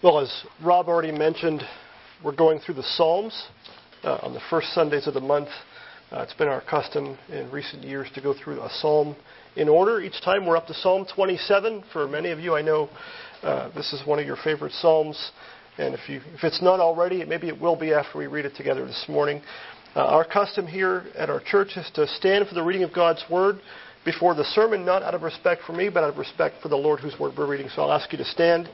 Well, as Rob already mentioned, we're going through the Psalms uh, on the first Sundays of the month. Uh, it's been our custom in recent years to go through a psalm in order. Each time we're up to Psalm 27. For many of you, I know uh, this is one of your favorite psalms, and if you if it's not already, maybe it will be after we read it together this morning. Uh, our custom here at our church is to stand for the reading of God's Word before the sermon, not out of respect for me, but out of respect for the Lord whose Word we're reading. So I'll ask you to stand.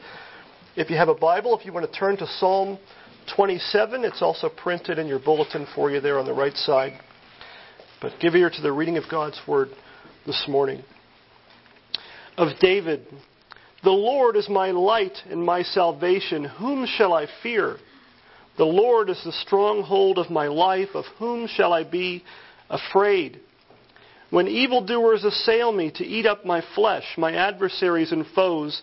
If you have a Bible, if you want to turn to Psalm 27, it's also printed in your bulletin for you there on the right side. But give ear to the reading of God's Word this morning. Of David, the Lord is my light and my salvation. Whom shall I fear? The Lord is the stronghold of my life. Of whom shall I be afraid? When evildoers assail me to eat up my flesh, my adversaries and foes,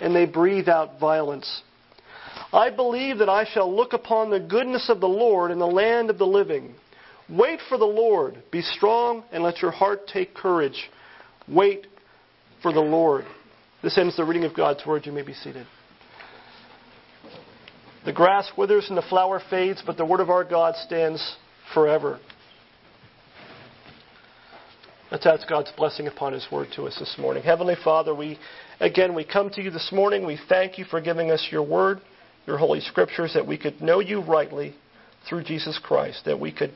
and they breathe out violence. I believe that I shall look upon the goodness of the Lord in the land of the living. Wait for the Lord. Be strong and let your heart take courage. Wait for the Lord. This ends the reading of God's word. You may be seated. The grass withers and the flower fades, but the word of our God stands forever. Let's ask God's blessing upon His word to us this morning. Heavenly Father, we again we come to you this morning. We thank you for giving us your word, your holy scriptures, that we could know you rightly through Jesus Christ, that we could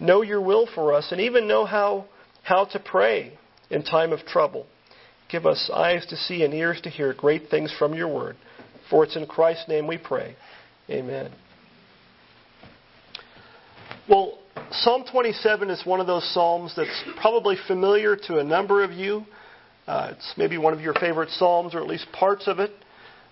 know your will for us, and even know how how to pray in time of trouble. Give us eyes to see and ears to hear great things from your word. For it's in Christ's name we pray. Amen. Well, Psalm 27 is one of those psalms that's probably familiar to a number of you. Uh, it's maybe one of your favorite psalms, or at least parts of it.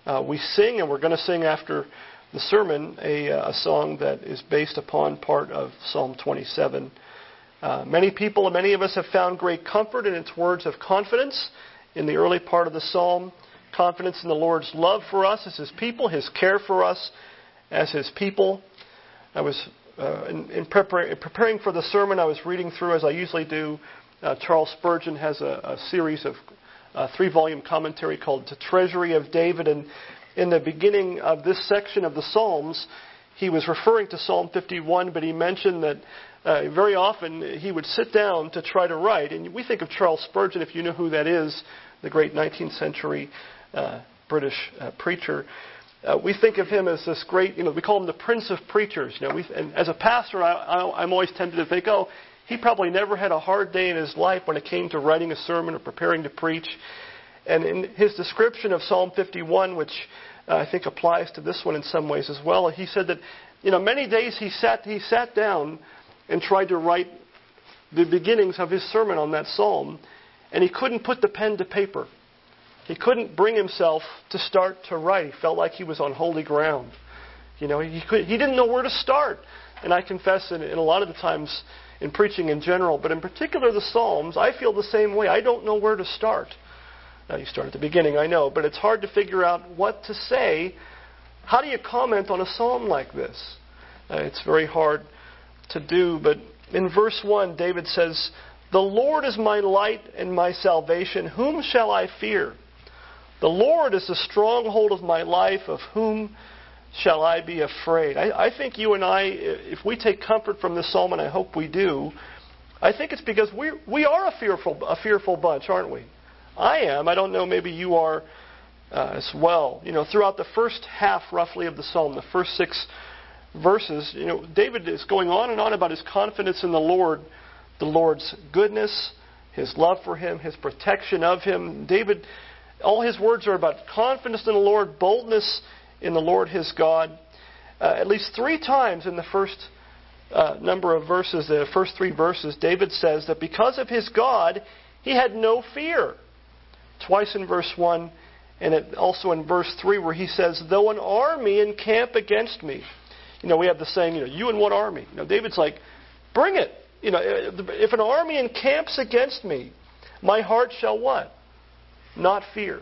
Uh, we sing, and we're going to sing after the sermon, a, uh, a, song that is based upon part of Psalm 27. Uh, many people and many of us have found great comfort in its words of confidence in the early part of the psalm. Confidence in the Lord's love for us as His people, His care for us as His people. I was uh, in, in, prepar- in, preparing for the sermon, I was reading through, as I usually do. Uh, Charles Spurgeon has a, a series of uh, three volume commentary called The Treasury of David. And in the beginning of this section of the Psalms, he was referring to Psalm 51, but he mentioned that uh, very often he would sit down to try to write. And we think of Charles Spurgeon, if you know who that is, the great 19th century uh, British preacher. Uh, we think of him as this great, you know, we call him the prince of preachers. You know, we, and as a pastor, I, I, I'm always tempted to think, oh, he probably never had a hard day in his life when it came to writing a sermon or preparing to preach. And in his description of Psalm 51, which uh, I think applies to this one in some ways as well, he said that, you know, many days he sat, he sat down and tried to write the beginnings of his sermon on that psalm, and he couldn't put the pen to paper. He couldn't bring himself to start to write. He felt like he was on holy ground. You know, he, could, he didn't know where to start. And I confess, in, in a lot of the times in preaching in general, but in particular the Psalms, I feel the same way. I don't know where to start. Now, you start at the beginning, I know, but it's hard to figure out what to say How do you comment on a psalm like this? Uh, it's very hard to do, but in verse 1, David says, The Lord is my light and my salvation. Whom shall I fear? The Lord is the stronghold of my life. Of whom shall I be afraid? I, I think you and I, if we take comfort from this psalm, and I hope we do, I think it's because we we are a fearful a fearful bunch, aren't we? I am. I don't know. Maybe you are uh, as well. You know, throughout the first half, roughly, of the psalm, the first six verses, you know, David is going on and on about his confidence in the Lord, the Lord's goodness, his love for him, his protection of him. David, all his words are about confidence in the Lord, boldness in the Lord his God. Uh, at least three times in the first uh, number of verses, the first three verses, David says that because of his God, he had no fear. Twice in verse 1, and it, also in verse 3, where he says, Though an army encamp against me. You know, we have the saying, you know, you and what army? You know, David's like, bring it. You know, if an army encamps against me, my heart shall what? Not fear.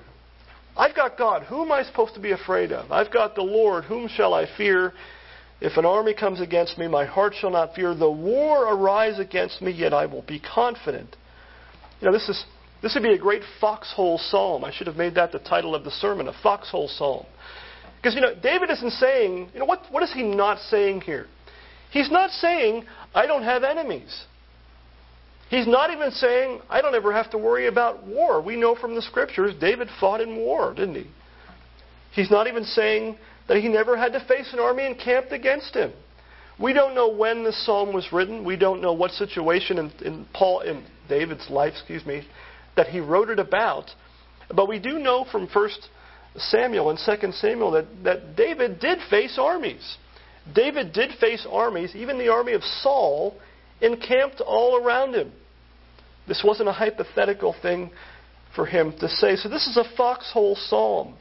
I've got God. Who am I supposed to be afraid of? I've got the Lord. Whom shall I fear? If an army comes against me, my heart shall not fear. The war arise against me, yet I will be confident. You know, this is this would be a great foxhole psalm. I should have made that the title of the sermon, a foxhole psalm. Because, you know, David isn't saying, you know, what, what is he not saying here? He's not saying, I don't have enemies. He's not even saying, I don't ever have to worry about war. We know from the scriptures David fought in war, didn't he? He's not even saying that he never had to face an army encamped against him. We don't know when this psalm was written. We don't know what situation in, in Paul in David's life, excuse me, that he wrote it about. But we do know from First Samuel and Second Samuel that, that David did face armies. David did face armies, even the army of Saul encamped all around him. This wasn't a hypothetical thing for him to say. So this is a foxhole psalm.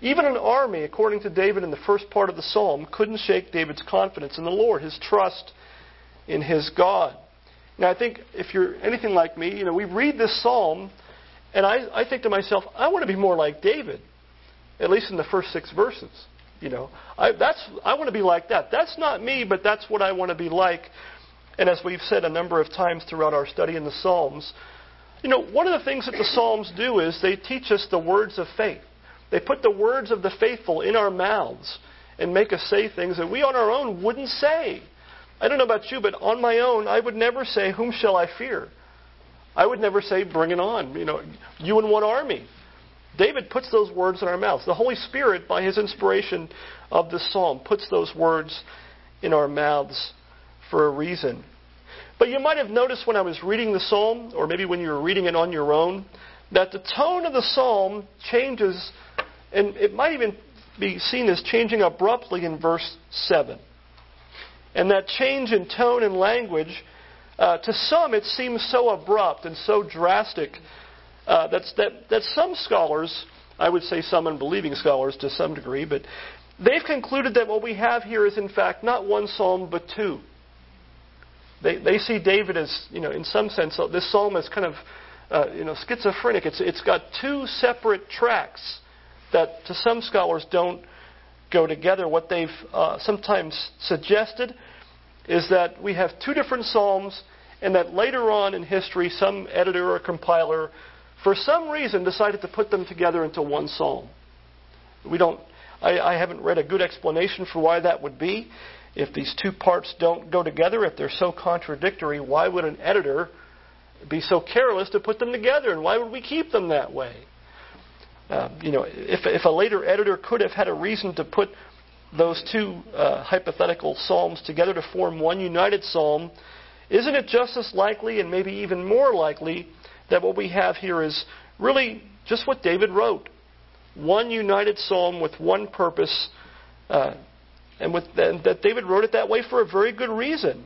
Even an army, according to David in the first part of the psalm, couldn't shake David's confidence in the Lord, his trust in his God. Now, I think if you're anything like me, you know, we read this psalm, and I, I think to myself, I want to be more like David, at least in the first six verses. You know, I, that's I want to be like that. That's not me, but that's what I want to be like. And as we've said a number of times throughout our study in the Psalms, you know, one of the things that the Psalms do is they teach us the words of faith. They put the words of the faithful in our mouths and make us say things that we on our own wouldn't say. I don't know about you, but on my own, I would never say, Whom shall I fear? I would never say, Bring it on. You know, you and one army. David puts those words in our mouths. The Holy Spirit, by his inspiration of this psalm, puts those words in our mouths for a reason. But you might have noticed when I was reading the psalm, or maybe when you were reading it on your own, that the tone of the psalm changes, and it might even be seen as changing abruptly in verse 7. And that change in tone and language, uh, to some, it seems so abrupt and so drastic uh, that, that some scholars, I would say some unbelieving scholars to some degree, but they've concluded that what we have here is, in fact, not one psalm, but two. They, they see David as, you know, in some sense, uh, this psalm is kind of, uh, you know, schizophrenic. It's, it's got two separate tracks that, to some scholars, don't go together. What they've uh, sometimes suggested is that we have two different psalms, and that later on in history, some editor or compiler, for some reason, decided to put them together into one psalm. We don't. I, I haven't read a good explanation for why that would be. If these two parts don't go together, if they're so contradictory, why would an editor be so careless to put them together, and why would we keep them that way? Uh, you know, if, if a later editor could have had a reason to put those two uh, hypothetical psalms together to form one united psalm, isn't it just as likely and maybe even more likely that what we have here is really just what David wrote? One united psalm with one purpose, uh, and, with, and that David wrote it that way for a very good reason.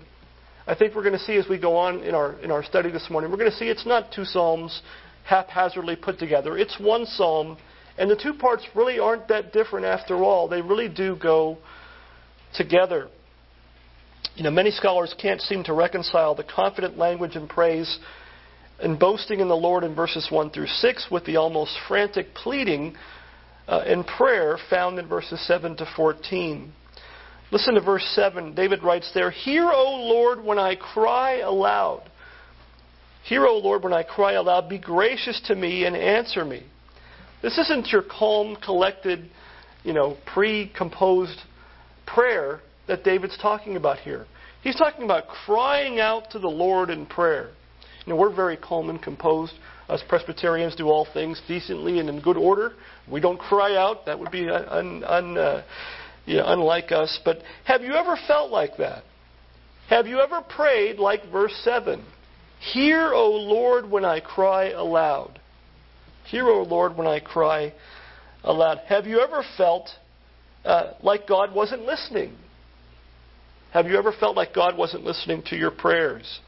I think we're going to see as we go on in our in our study this morning, we're going to see it's not two psalms haphazardly put together. It's one psalm, and the two parts really aren't that different after all. They really do go together. You know, many scholars can't seem to reconcile the confident language and praise and boasting in the Lord in verses 1 through 6 with the almost frantic pleading uh, in prayer found in verses 7 to 14. Listen to verse 7. David writes there, Hear, O Lord, when I cry aloud. Hear, O Lord, when I cry aloud. Be gracious to me and answer me. This isn't your calm, collected, you know, pre-composed prayer that David's talking about here. He's talking about crying out to the Lord in prayer. You know, we're very calm and composed. Us Presbyterians do all things decently and in good order. We don't cry out. That would be un, un, uh, you know, unlike us. But have you ever felt like that? Have you ever prayed like verse 7? Hear, O Lord, when I cry aloud. Hear, O Lord, when I cry aloud. Have you ever felt uh, like God wasn't listening? Have you ever felt like God wasn't listening to your prayers?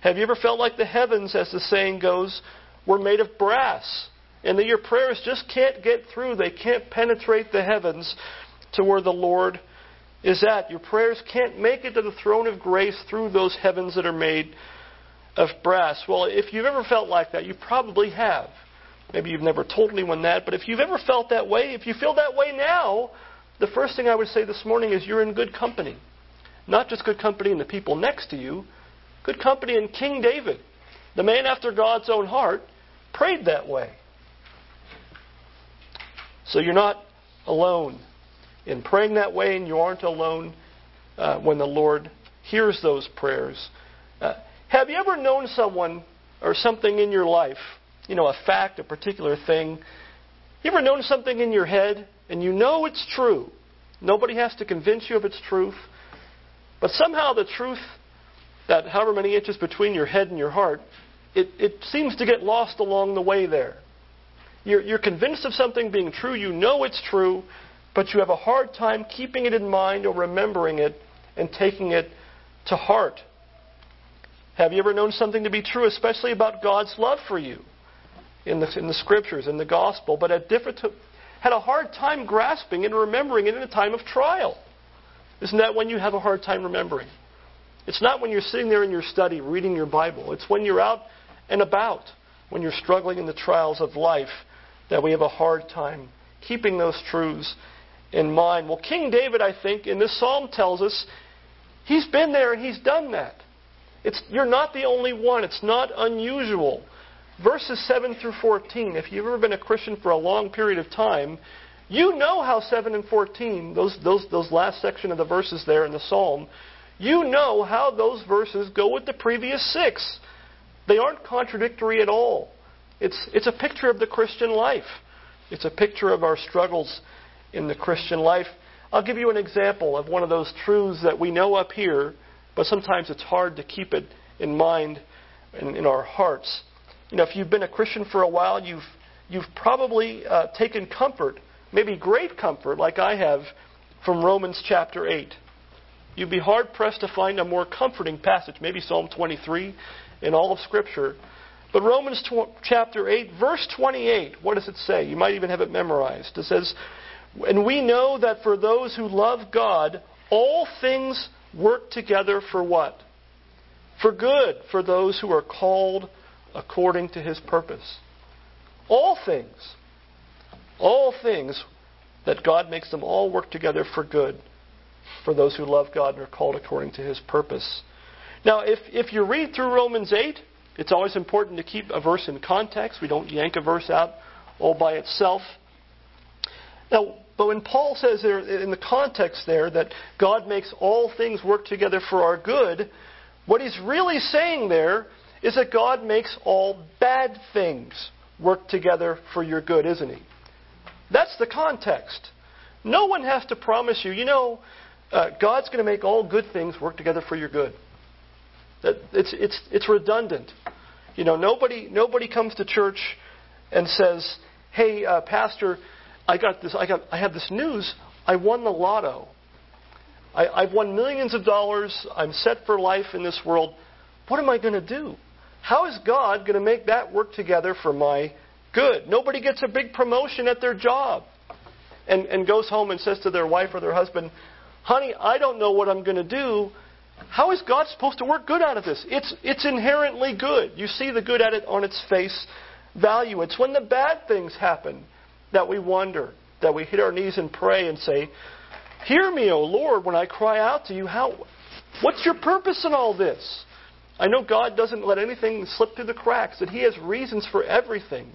Have you ever felt like the heavens, as the saying goes, were made of brass and that your prayers just can't get through? They can't penetrate the heavens to where the Lord is at. Your prayers can't make it to the throne of grace through those heavens that are made of brass. Well, if you've ever felt like that, you probably have. Maybe you've never told anyone that, but if you've ever felt that way, if you feel that way now, the first thing I would say this morning is you're in good company. Not just good company in the people next to you, good company in King David. The man after God's own heart prayed that way. So you're not alone in praying that way, and you aren't alone uh, when the Lord hears those prayers. Uh, have you ever known someone or something in your life, you know, a fact, a particular thing? You ever known something in your head and you know it's true? Nobody has to convince you of its truth. But somehow the truth, that however many inches between your head and your heart, it, it seems to get lost along the way there. You're, you're convinced of something being true, you know it's true, but you have a hard time keeping it in mind or remembering it and taking it to heart. Have you ever known something to be true, especially about God's love for you in the, in the scriptures, in the gospel, but had, different, had a hard time grasping and remembering it in a time of trial? Isn't that when you have a hard time remembering? It's not when you're sitting there in your study reading your Bible. It's when you're out and about, when you're struggling in the trials of life, that we have a hard time keeping those truths in mind. Well, King David, I think, in this psalm tells us he's been there and he's done that. It's, you're not the only one. It's not unusual. Verses 7 through 14, if you've ever been a Christian for a long period of time, you know how 7 and 14, those, those, those last section of the verses there in the psalm, you know how those verses go with the previous six. They aren't contradictory at all. It's, it's a picture of the Christian life. It's a picture of our struggles in the Christian life. I'll give you an example of one of those truths that we know up here, but sometimes it's hard to keep it in mind and in our hearts. You know, if you've been a Christian for a while, you've, you've probably uh, taken comfort, maybe great comfort, like I have, from Romans chapter 8. You'd be hard pressed to find a more comforting passage, maybe Psalm 23 in all of Scripture. But Romans tw- chapter 8, verse 28, what does it say? You might even have it memorized. It says, And we know that for those who love God, all things work together for what? For good, for those who are called according to his purpose. All things. All things that God makes them all work together for good for those who love God and are called according to his purpose. Now, if, if you read through Romans 8, it's always important to keep a verse in context. We don't yank a verse out all by itself. Now, but when Paul says there in the context there that God makes all things work together for our good, what he's really saying there is that God makes all bad things work together for your good, isn't he? That's the context. No one has to promise you, you know, uh, God's going to make all good things work together for your good. That it's it's it's redundant. You know, nobody nobody comes to church and says, "Hey, uh, pastor, I got this. I got I have this news. I won the lotto. I, I've won millions of dollars. I'm set for life in this world. What am I going to do? How is God going to make that work together for my good? Nobody gets a big promotion at their job and, and goes home and says to their wife or their husband, honey, I don't know what I'm going to do. How is God supposed to work good out of this? It's, it's inherently good. You see the good at it on its face value. It's when the bad things happen that we wonder. that we hit our knees and pray and say, Hear me, O Lord, when I cry out to you. How, what's your purpose in all this? I know God doesn't let anything slip through the cracks, that He has reasons for everything.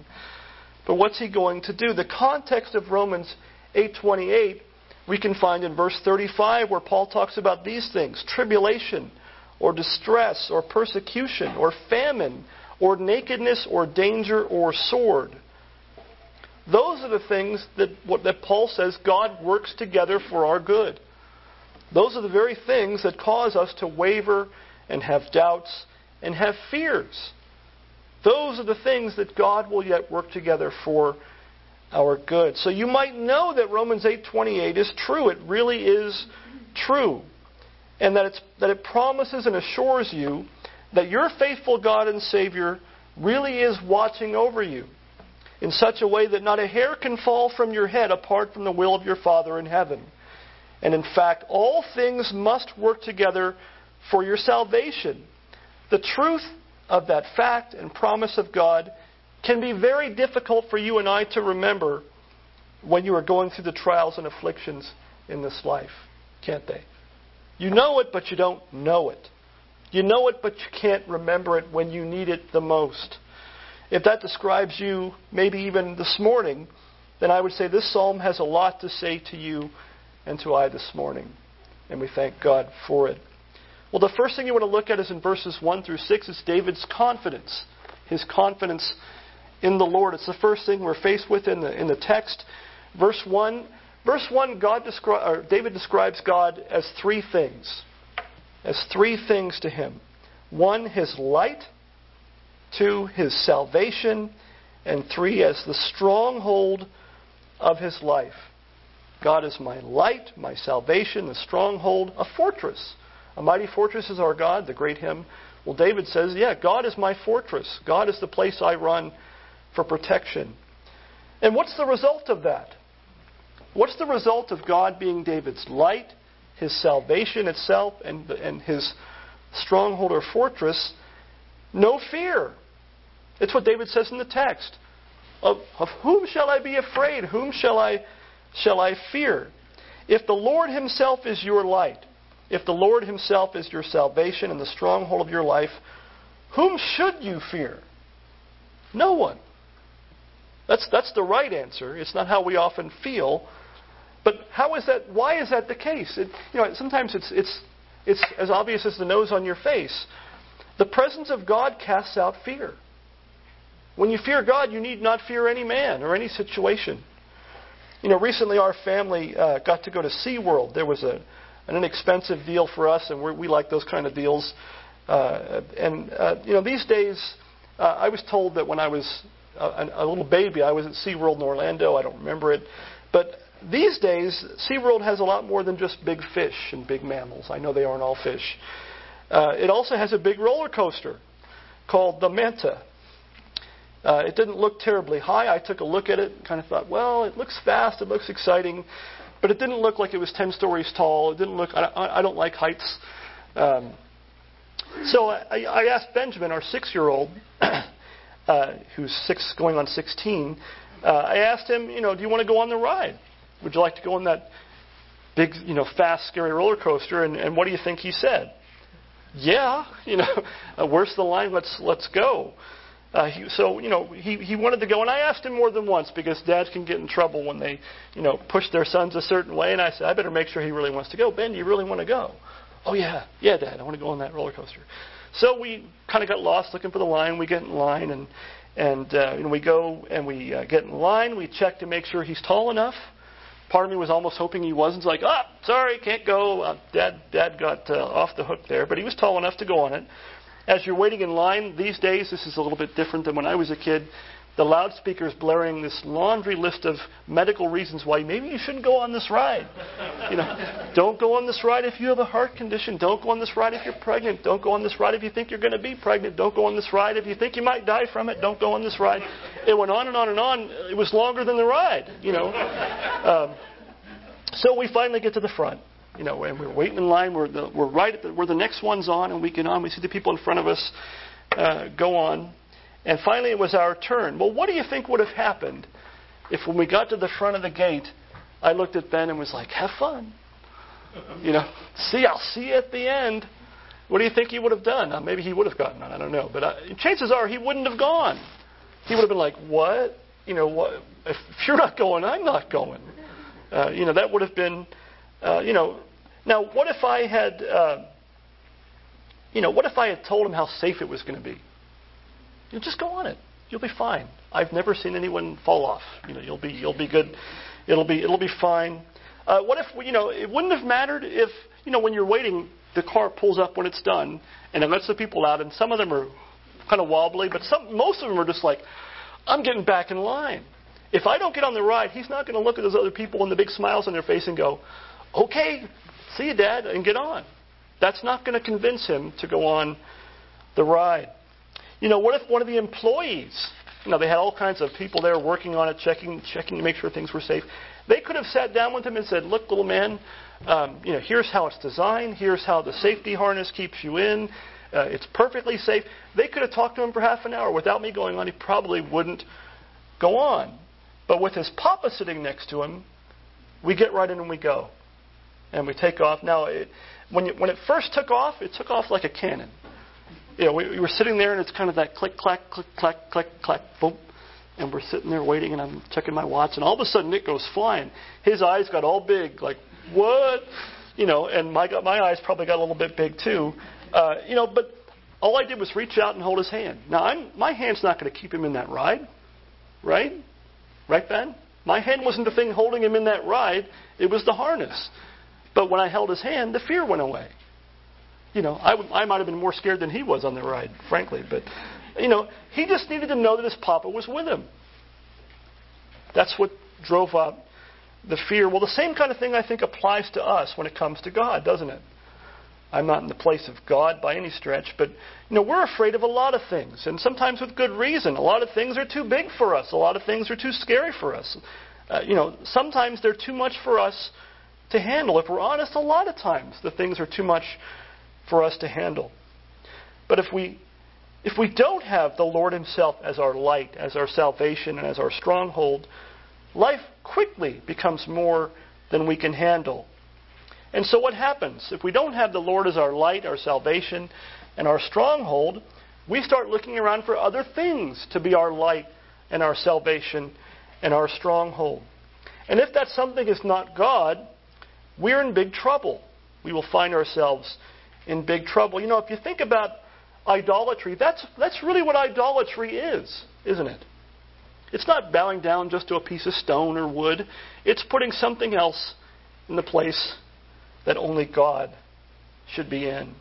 But what's He going to do? The context of Romans 8:28 we can find in verse 35 where Paul talks about these things: tribulation, or distress, or persecution, or famine, or nakedness, or danger, or sword. Those are the things that, what, that Paul says God works together for our good. Those are the very things that cause us to waver and have doubts and have fears. Those are the things that God will yet work together for our good. So you might know that Romans 8:28 is true. It really is true. And that, it's, that it promises and assures you that your faithful God and Savior really is watching over you in such a way that not a hair can fall from your head apart from the will of your Father in heaven. And in fact, all things must work together for your salvation. The truth of that fact and promise of God can be very difficult for you and I to remember when you are going through the trials and afflictions in this life, can't they? You know it, but you don't know it. You know it, but you can't remember it when you need it the most. If that describes you, maybe even this morning, then I would say this psalm has a lot to say to you and to I this morning. And we thank God for it. Well, the first thing you want to look at is in verses 1 through 6 is David's confidence. His confidence in the Lord. It's the first thing we're faced with in the, in the text. Verse 1. Verse 1, God descri- David describes God as three things. As three things to him. One, his light. Two, his salvation. And three, as the stronghold of his life. God is my light, my salvation, the stronghold, a fortress. A mighty fortress is our God, the great hymn. Well, David says, Yeah, God is my fortress. God is the place I run for protection. And what's the result of that? What's the result of God being David's light, his salvation itself, and, and his stronghold or fortress? No fear. It's what David says in the text. Of, of whom shall I be afraid? Whom shall I, shall I fear? If the Lord Himself is your light, if the Lord Himself is your salvation and the stronghold of your life, whom should you fear? No one. That's, that's the right answer. It's not how we often feel. But how is that? Why is that the case? It, you know, sometimes it's, it's, it's as obvious as the nose on your face. The presence of God casts out fear. When you fear God, you need not fear any man or any situation. You know, recently our family uh, got to go to SeaWorld. There was a, an inexpensive deal for us, and we like those kind of deals. Uh, and, uh, you know, these days, uh, I was told that when I was a, a little baby, I was at SeaWorld in Orlando. I don't remember it. But these days, SeaWorld has a lot more than just big fish and big mammals. I know they aren't all fish. Uh, it also has a big roller coaster called the Manta. Uh, it didn't look terribly high. I took a look at it and kind of thought, well, it looks fast, it looks exciting, but it didn't look like it was 10 stories tall. It didn't look, I, I don't like heights. Um, so I, I asked Benjamin, our six year old, uh, who's six going on 16, uh, I asked him, you know, do you want to go on the ride? Would you like to go on that big, you know, fast, scary roller coaster? And, and what do you think he said? Yeah, you know, uh, where's the line? Let's let's go. Uh, he, so, you know, he, he wanted to go, and I asked him more than once because dads can get in trouble when they, you know, push their sons a certain way. And I said, I better make sure he really wants to go. Ben, do you really want to go? Oh, yeah. Yeah, Dad, I want to go on that roller coaster. So we kind of got lost looking for the line. We get in line, and, and uh, you know, we go and we uh, get in line. We check to make sure he's tall enough. Part of me was almost hoping he wasn't. Like, oh, sorry, can't go. Uh, Dad, Dad got uh, off the hook there, but he was tall enough to go on it. As you're waiting in line, these days, this is a little bit different than when I was a kid. The loudspeaker's blaring this laundry list of medical reasons why maybe you shouldn't go on this ride. You know, don't go on this ride if you have a heart condition. Don't go on this ride if you're pregnant. Don't go on this ride if you think you're going to be pregnant. Don't go on this ride if you think you might die from it. Don't go on this ride. It went on and on and on. It was longer than the ride. You know. Um, so we finally get to the front you know, and we're waiting in line. We're, the, we're right at the, we're the next ones on, and we get on. We see the people in front of us uh, go on. And finally, it was our turn. Well, what do you think would have happened if when we got to the front of the gate, I looked at Ben and was like, have fun. You know, see, I'll see you at the end. What do you think he would have done? Maybe he would have gotten on. I don't know. But uh, chances are he wouldn't have gone. He would have been like, what? You know, what? If you're not going, I'm not going. Uh, you know, that would have been, uh, you know. Now, what if I had, uh, you know, what if I had told him how safe it was going to be? You know, just go on it. You'll be fine. I've never seen anyone fall off. You know, you'll be you'll be good. It'll be it'll be fine. Uh, what if you know? It wouldn't have mattered if you know when you're waiting, the car pulls up when it's done, and it lets the people out, and some of them are kind of wobbly, but some most of them are just like, I'm getting back in line. If I don't get on the ride, he's not going to look at those other people and the big smiles on their face and go, "Okay, see you, Dad," and get on. That's not going to convince him to go on the ride. You know, what if one of the employees, you know, they had all kinds of people there working on it, checking, checking to make sure things were safe. They could have sat down with him and said, "Look, little man, um, you know, here's how it's designed. Here's how the safety harness keeps you in. Uh, it's perfectly safe." They could have talked to him for half an hour without me going on. He probably wouldn't go on. But with his papa sitting next to him, we get right in and we go, and we take off. Now, it, when you, when it first took off, it took off like a cannon you know, we, we were sitting there and it's kind of that click, clack, click, clack, click, clack, boom. And we're sitting there waiting and I'm checking my watch and all of a sudden Nick goes flying. His eyes got all big, like, what? You know, and my, my eyes probably got a little bit big too. Uh, you know, but all I did was reach out and hold his hand. Now, I'm, my hand's not going to keep him in that ride, right? Right, Ben? My hand wasn't the thing holding him in that ride, it was the harness. But when I held his hand, the fear went away you know, I, I might have been more scared than he was on the ride, frankly. But, you know, he just needed to know that his papa was with him. That's what drove up the fear. Well, the same kind of thing I think applies to us when it comes to God, doesn't it? I'm not in the place of God by any stretch, but you know we're afraid of a lot of things, and sometimes with good reason. A lot of things are too big for us. A lot of things are too scary for us. Uh, you know, sometimes they're too much for us to handle. If we're honest, a lot of times the things are too much for us to handle. But if we if we don't have the Lord Himself as our light, as our salvation, and as our stronghold, life quickly becomes more than we can handle. And so, what happens? If we don't have the Lord as our light, our salvation, and our stronghold, we start looking around for other things to be our light and our salvation and our stronghold. And if that something is not God, we're in big trouble. We will find ourselves in big trouble. You know, if you think about idolatry, that's, that's really what idolatry is, isn't it? It's not bowing down just to a piece of stone or wood, it's putting something else in the place that only God should be in.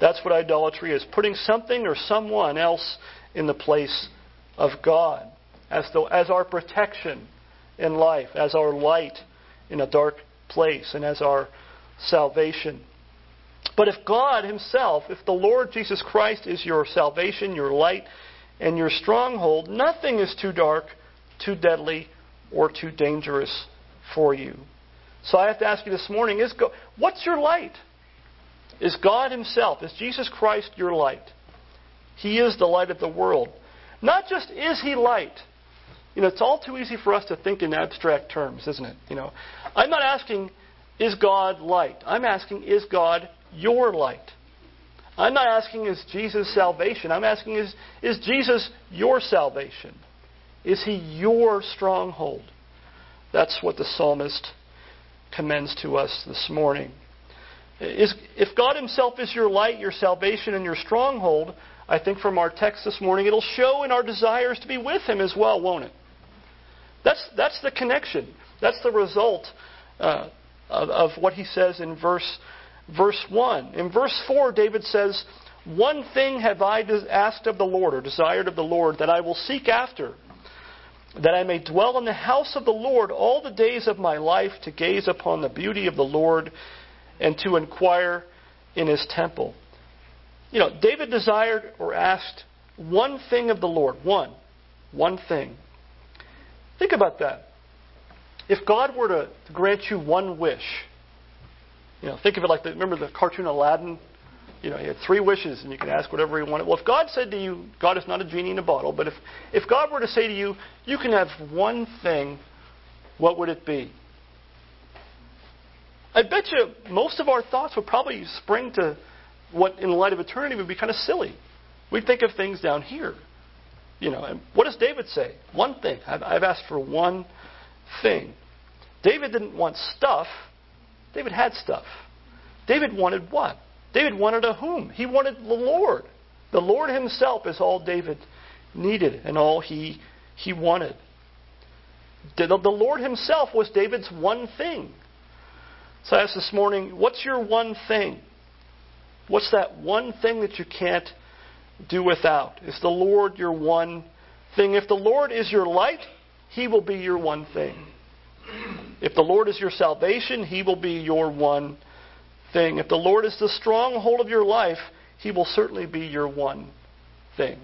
That's what idolatry is putting something or someone else in the place of God as, the, as our protection in life, as our light in a dark place, and as our salvation. But if God Himself, if the Lord Jesus Christ is your salvation, your light, and your stronghold, nothing is too dark, too deadly, or too dangerous for you. So I have to ask you this morning: Is what's your light? Is God Himself, is Jesus Christ your light? He is the light of the world. Not just is He light. You know, it's all too easy for us to think in abstract terms, isn't it? You know, I'm not asking, is God light? I'm asking, is God your light? I'm not asking, is Jesus salvation? I'm asking, is, is Jesus your salvation? Is he your stronghold? That's what the psalmist commends to us this morning. Is, if God Himself is your light, your salvation, and your stronghold, I think from our text this morning, it'll show in our desires to be with Him as well, won't it? That's, that's the connection. That's the result uh, of, of what He says in verse verse 1. In verse 4, David says, One thing have I asked of the Lord, or desired of the Lord, that I will seek after, that I may dwell in the house of the Lord all the days of my life, to gaze upon the beauty of the Lord and to inquire in his temple. You know, David desired or asked one thing of the Lord. One. One thing. Think about that. If God were to grant you one wish, you know, think of it like the remember the cartoon Aladdin. You know, he had three wishes, and you could ask whatever he wanted. Well, if God said to you, God is not a genie in a bottle, but if, if God were to say to you, you can have one thing, what would it be? I bet you most of our thoughts would probably spring to what, in the light of eternity, would be kind of silly. We'd think of things down here. You know, and what does David say? One thing. I've, I've asked for one thing. David didn't want stuff. David had stuff. David wanted what? David wanted a whom? He wanted the Lord. The Lord himself is all David needed and all he, he wanted. The, the Lord himself was David's one thing. So I asked this morning, what's your one thing? What's that one thing that you can't do without? Is the Lord your one thing? If the Lord is your light, He will be your one thing. If the Lord is your salvation, He will be your one thing. If the Lord is the stronghold of your life, He will certainly be your one thing.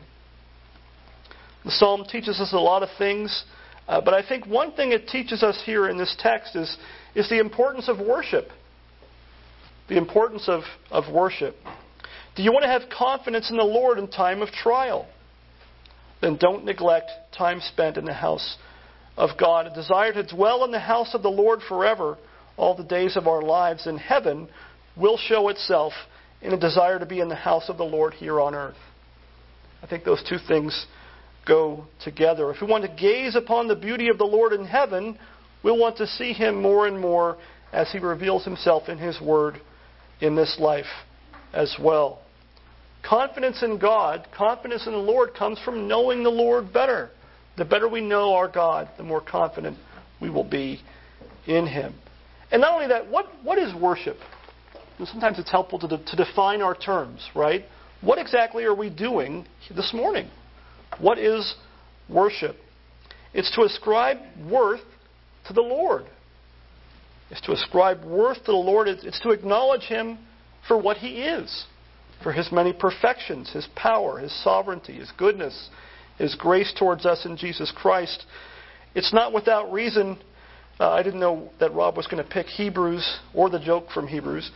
The psalm teaches us a lot of things, uh, but I think one thing it teaches us here in this text is, is the importance of worship. The importance of, of worship. Do you want to have confidence in the Lord in time of trial? Then don't neglect time spent in the house of God. A desire to dwell in the house of the Lord forever, all the days of our lives in heaven, will show itself in a desire to be in the house of the Lord here on earth. I think those two things go together. If we want to gaze upon the beauty of the Lord in heaven, we'll want to see him more and more as he reveals himself in his word in this life as well. Confidence in God, confidence in the Lord comes from knowing the Lord better. The better we know our God, the more confident we will be in him. And not only that, what, what is worship? And sometimes it's helpful to, de- to define our terms, right? What exactly are we doing this morning? What is worship? It's to ascribe worth to the Lord. It's to ascribe worth to the Lord. It's to acknowledge Him for what He is, for His many perfections, His power, His sovereignty, His goodness, His grace towards us in Jesus Christ. It's not without reason. Uh, I didn't know that Rob was going to pick Hebrews or the joke from Hebrews.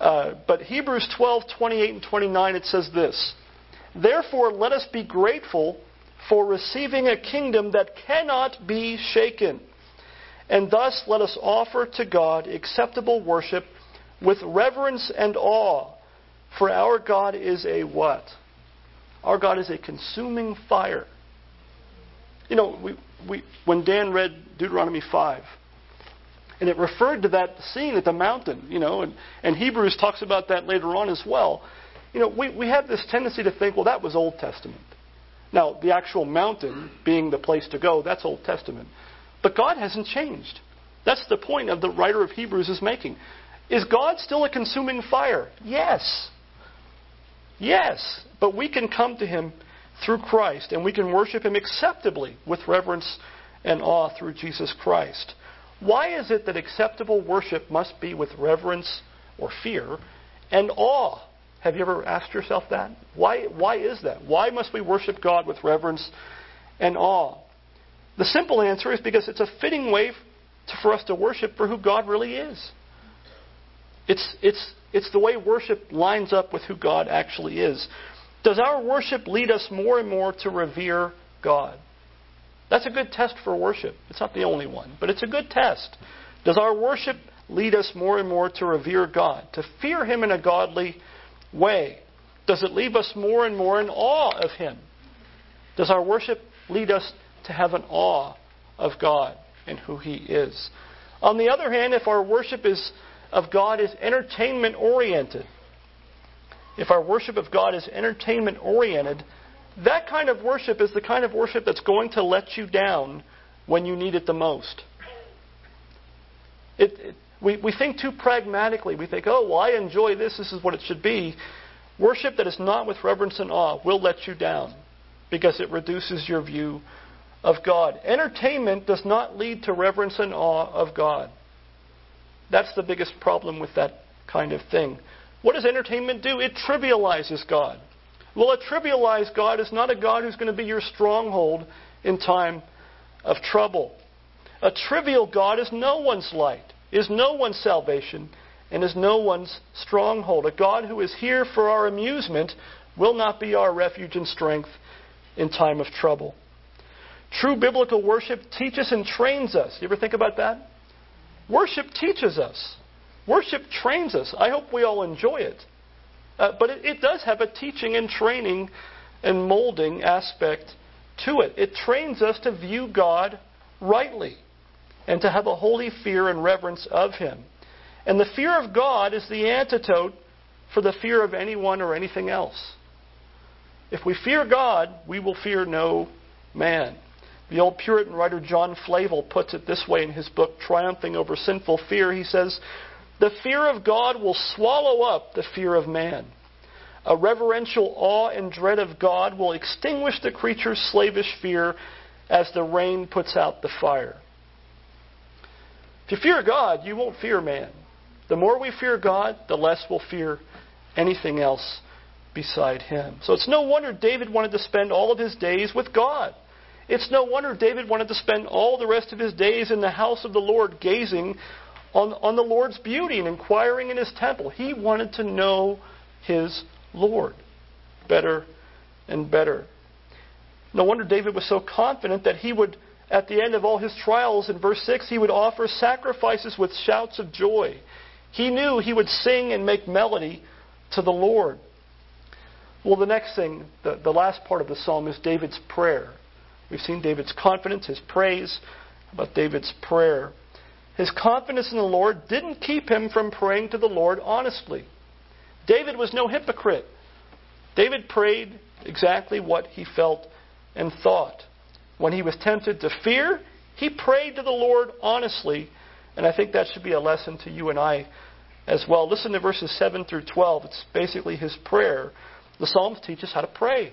Uh, but Hebrews 12, 28 and 29, it says this Therefore, let us be grateful for receiving a kingdom that cannot be shaken. And thus, let us offer to God acceptable worship with reverence and awe. For our God is a what? Our God is a consuming fire. You know, we, we, when Dan read Deuteronomy 5, and it referred to that scene at the mountain, you know, and, and Hebrews talks about that later on as well. You know, we, we have this tendency to think, well, that was Old Testament. Now, the actual mountain being the place to go, that's Old Testament. But God hasn't changed. That's the point of the writer of Hebrews is making. Is God still a consuming fire? Yes. Yes. But we can come to Him through Christ, and we can worship Him acceptably with reverence and awe through Jesus Christ. Why is it that acceptable worship must be with reverence or fear and awe? Have you ever asked yourself that? Why, why is that? Why must we worship God with reverence and awe? The simple answer is because it's a fitting way for us to worship for who God really is. It's, it's, it's the way worship lines up with who God actually is. Does our worship lead us more and more to revere God? That's a good test for worship. It's not the only one, but it's a good test. Does our worship lead us more and more to revere God, to fear Him in a godly way? Does it leave us more and more in awe of Him? Does our worship lead us to have an awe of God and who He is? On the other hand, if our worship is of God is entertainment oriented, if our worship of God is entertainment oriented, that kind of worship is the kind of worship that's going to let you down when you need it the most. It, it, we, we think too pragmatically. We think, oh, well, I enjoy this. This is what it should be. Worship that is not with reverence and awe will let you down because it reduces your view of God. Entertainment does not lead to reverence and awe of God. That's the biggest problem with that kind of thing. What does entertainment do? It trivializes God. Well, a trivialized God is not a God who's going to be your stronghold in time of trouble. A trivial God is no one's light, is no one's salvation, and is no one's stronghold. A God who is here for our amusement will not be our refuge and strength in time of trouble. True biblical worship teaches and trains us. You ever think about that? Worship teaches us. Worship trains us. I hope we all enjoy it. Uh, but it, it does have a teaching and training and molding aspect to it. It trains us to view God rightly and to have a holy fear and reverence of Him. And the fear of God is the antidote for the fear of anyone or anything else. If we fear God, we will fear no man. The old Puritan writer John Flavel puts it this way in his book, Triumphing Over Sinful Fear. He says, The fear of God will swallow up the fear of man. A reverential awe and dread of God will extinguish the creature's slavish fear as the rain puts out the fire. If you fear God, you won't fear man. The more we fear God, the less we'll fear anything else beside him. So it's no wonder David wanted to spend all of his days with God. It's no wonder David wanted to spend all the rest of his days in the house of the Lord gazing on, on the Lord's beauty and inquiring in his temple. He wanted to know his Lord better and better. No wonder David was so confident that he would, at the end of all his trials, in verse 6, he would offer sacrifices with shouts of joy. He knew he would sing and make melody to the Lord. Well, the next thing, the, the last part of the psalm is David's prayer. We've seen David's confidence, his praise, about David's prayer. His confidence in the Lord didn't keep him from praying to the Lord honestly. David was no hypocrite. David prayed exactly what he felt and thought. When he was tempted to fear, he prayed to the Lord honestly, and I think that should be a lesson to you and I as well. Listen to verses 7 through 12. It's basically his prayer. The Psalms teach us how to pray.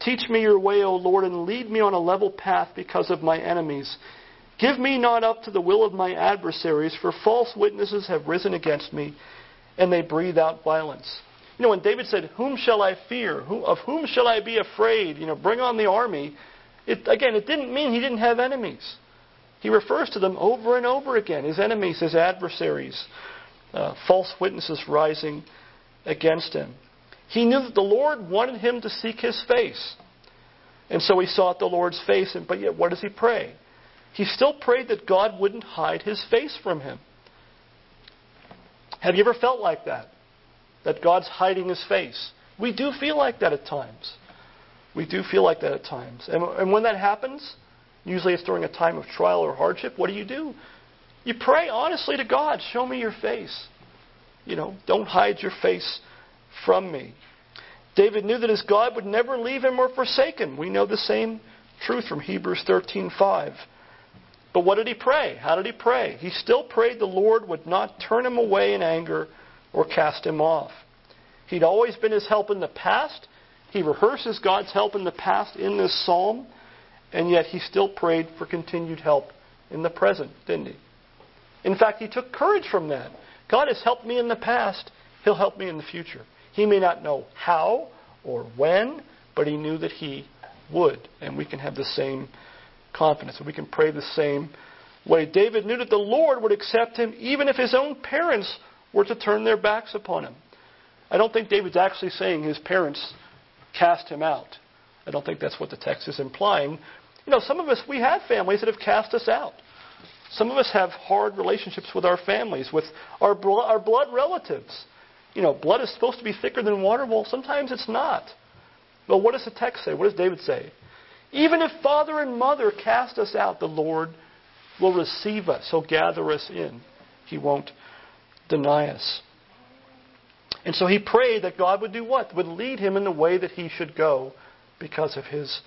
Teach me your way, O Lord, and lead me on a level path because of my enemies. Give me not up to the will of my adversaries, for false witnesses have risen against me, and they breathe out violence. You know, when David said, Whom shall I fear? of whom shall I be afraid? You know, bring on the army. It, again, it didn't mean he didn't have enemies. He refers to them over and over again his enemies, his adversaries, uh, false witnesses rising against him. He knew that the Lord wanted him to seek his face. And so he sought the Lord's face, and, but yet what does he pray? He still prayed that God wouldn't hide his face from him. Have you ever felt like that? That God's hiding his face? We do feel like that at times. We do feel like that at times. And, and when that happens, usually it's during a time of trial or hardship, what do you do? You pray honestly to God, show me your face. You know, don't hide your face from me. David knew that his God would never leave him or forsake him. We know the same truth from Hebrews 13:5. But what did he pray? How did he pray? He still prayed the Lord would not turn him away in anger or cast him off. He'd always been his help in the past. He rehearses God's help in the past in this psalm, and yet he still prayed for continued help in the present, didn't he? In fact, he took courage from that. God has helped me in the past, he'll help me in the future. He may not know how or when, but he knew that he would. And we can have the same confidence. We can pray the same way. David knew that the Lord would accept him even if his own parents were to turn their backs upon him. I don't think David's actually saying his parents cast him out. I don't think that's what the text is implying. You know, some of us, we have families that have cast us out. Some of us have hard relationships with our families, with our, our blood relatives you know, blood is supposed to be thicker than water. Well, sometimes it's not. But what does the text say? What does David say? Even if father and mother cast us out, the Lord will receive us. He'll gather us in. He won't deny us. And so he prayed that God would do what? Would lead him in the way that he should go because of his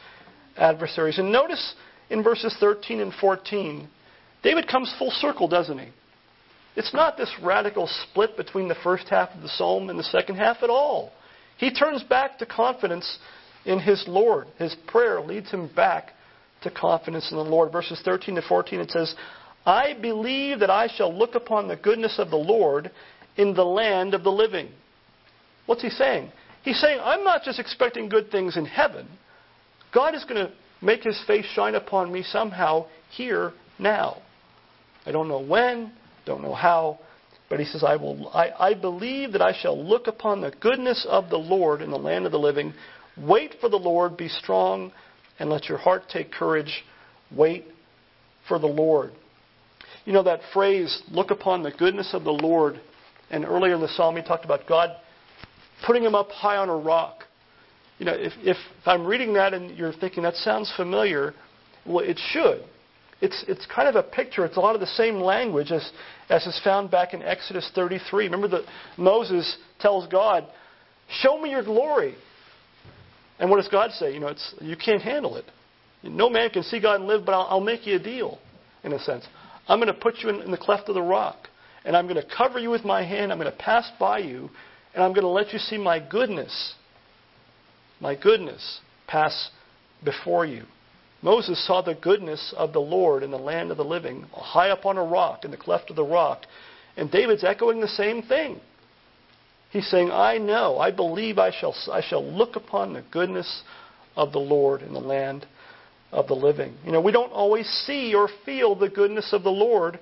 adversaries. And notice in verses 13 and 14, David comes full circle, doesn't he? It's not this radical split between the first half of the psalm and the second half at all. He turns back to confidence in his Lord. His prayer leads him back to confidence in the Lord. Verses 13 to 14, it says, I believe that I shall look upon the goodness of the Lord in the land of the living. What's he saying? He's saying, I'm not just expecting good things in heaven. God is going to make his face shine upon me somehow here, now. I don't know when, don't know how, but he says, I, will, I, I believe that I shall look upon the goodness of the Lord in the land of the living. Wait for the Lord, be strong, and let your heart take courage. Wait for the Lord. You know that phrase, look upon the goodness of the Lord. And earlier in the psalm, he talked about God putting him up high on a rock. You know, if, if I'm reading that and you're thinking that sounds familiar, well, it should. It's, it's kind of a picture. It's a lot of the same language as, as is found back in Exodus 33. Remember that Moses tells God, Show me your glory. And what does God say? You know, it's, you can't handle it. No man can see God and live, but I'll, I'll make you a deal, in a sense. I'm going to put you in, in the cleft of the rock, and I'm going to cover you with my hand. I'm going to pass by you, and I'm going to let you see my goodness. My goodness pass before you. Moses saw the goodness of the Lord in the land of the living, high up on a rock, in the cleft of the rock. And David's echoing the same thing. He's saying, I know, I believe I shall, I shall look upon the goodness of the Lord in the land of the living. You know, we don't always see or feel the goodness of the Lord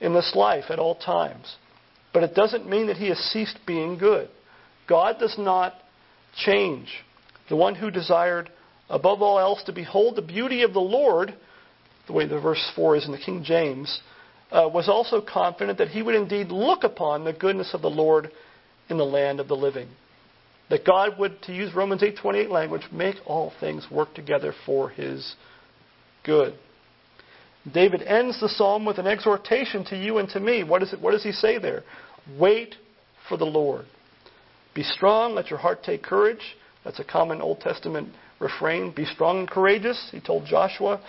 in this life at all times. But it doesn't mean that he has ceased being good. God does not change. The one who desired above all else to behold the beauty of the Lord, the way the verse 4 is in the King James, uh, was also confident that he would indeed look upon the goodness of the Lord in the land of the living. That God would, to use Romans 8:28 language, make all things work together for his good. David ends the psalm with an exhortation to you and to me. What, is it, what does he say there? Wait for the Lord. Be strong, let your heart take courage. That's a common Old Testament refrain. Be strong and courageous, he told Joshua.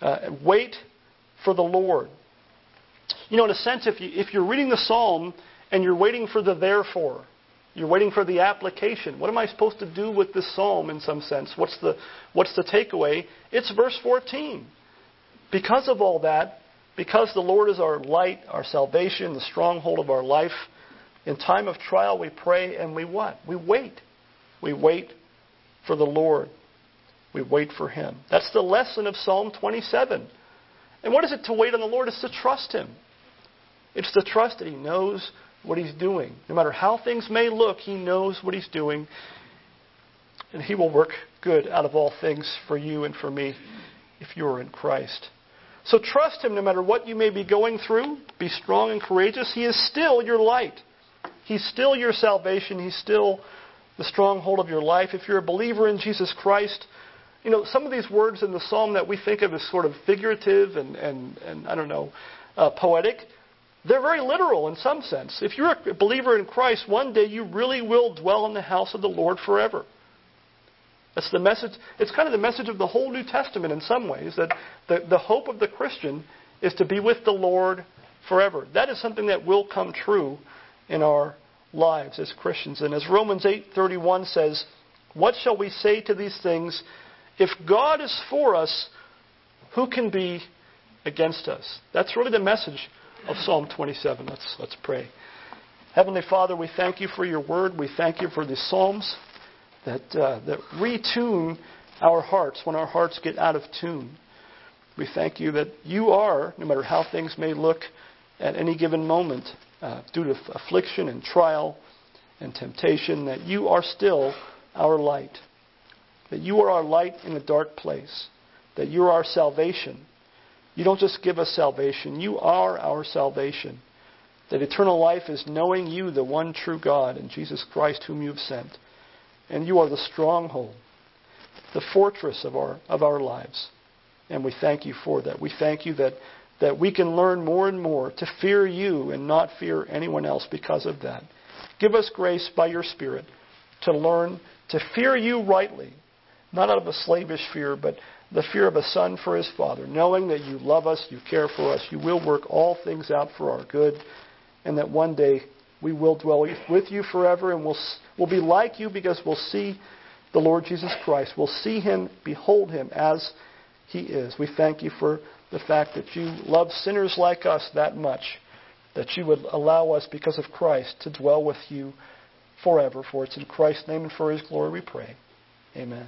Uh, wait for the Lord. You know, in a sense, if, you, if you're reading the psalm and you're waiting for the therefore, you're waiting for the application. What am I supposed to do with this psalm in some sense? What's the, what's the takeaway? It's verse 14. Because of all that, because the Lord is our light, our salvation, the stronghold of our life, in time of trial we pray and we what? We wait. We wait for the Lord. We wait for Him. That's the lesson of Psalm 27. And what is it to wait on the Lord? It's to trust Him. It's to trust that He knows what He's doing. No matter how things may look, He knows what He's doing. And He will work good out of all things for you and for me if you are in Christ. So trust Him no matter what you may be going through. Be strong and courageous. He is still your light. He's still your salvation. He's still the stronghold of your life. If you're a believer in Jesus Christ, you know, some of these words in the psalm that we think of as sort of figurative and, and, and I don't know, uh, poetic, they're very literal in some sense. If you're a believer in Christ, one day you really will dwell in the house of the Lord forever. That's the message. It's kind of the message of the whole New Testament in some ways that the, the hope of the Christian is to be with the Lord forever. That is something that will come true in our lives as Christians. And as Romans 8:31 says, "What shall we say to these things? If God is for us, who can be against us? That's really the message of Psalm 27. Let's, let's pray. Heavenly Father, we thank you for your word. We thank you for the Psalms that, uh, that retune our hearts when our hearts get out of tune. We thank you that you are, no matter how things may look at any given moment, uh, due to affliction and trial and temptation, that you are still our light that you are our light in a dark place, that you're our salvation. You don't just give us salvation, you are our salvation. That eternal life is knowing you, the one true God, and Jesus Christ, whom you have sent. And you are the stronghold, the fortress of our, of our lives. And we thank you for that. We thank you that, that we can learn more and more to fear you and not fear anyone else because of that. Give us grace by your Spirit to learn to fear you rightly not out of a slavish fear, but the fear of a son for his father, knowing that you love us, you care for us, you will work all things out for our good, and that one day we will dwell with you forever and we'll, we'll be like you because we'll see the Lord Jesus Christ. We'll see him, behold him as he is. We thank you for the fact that you love sinners like us that much, that you would allow us, because of Christ, to dwell with you forever. For it's in Christ's name and for his glory we pray. Amen.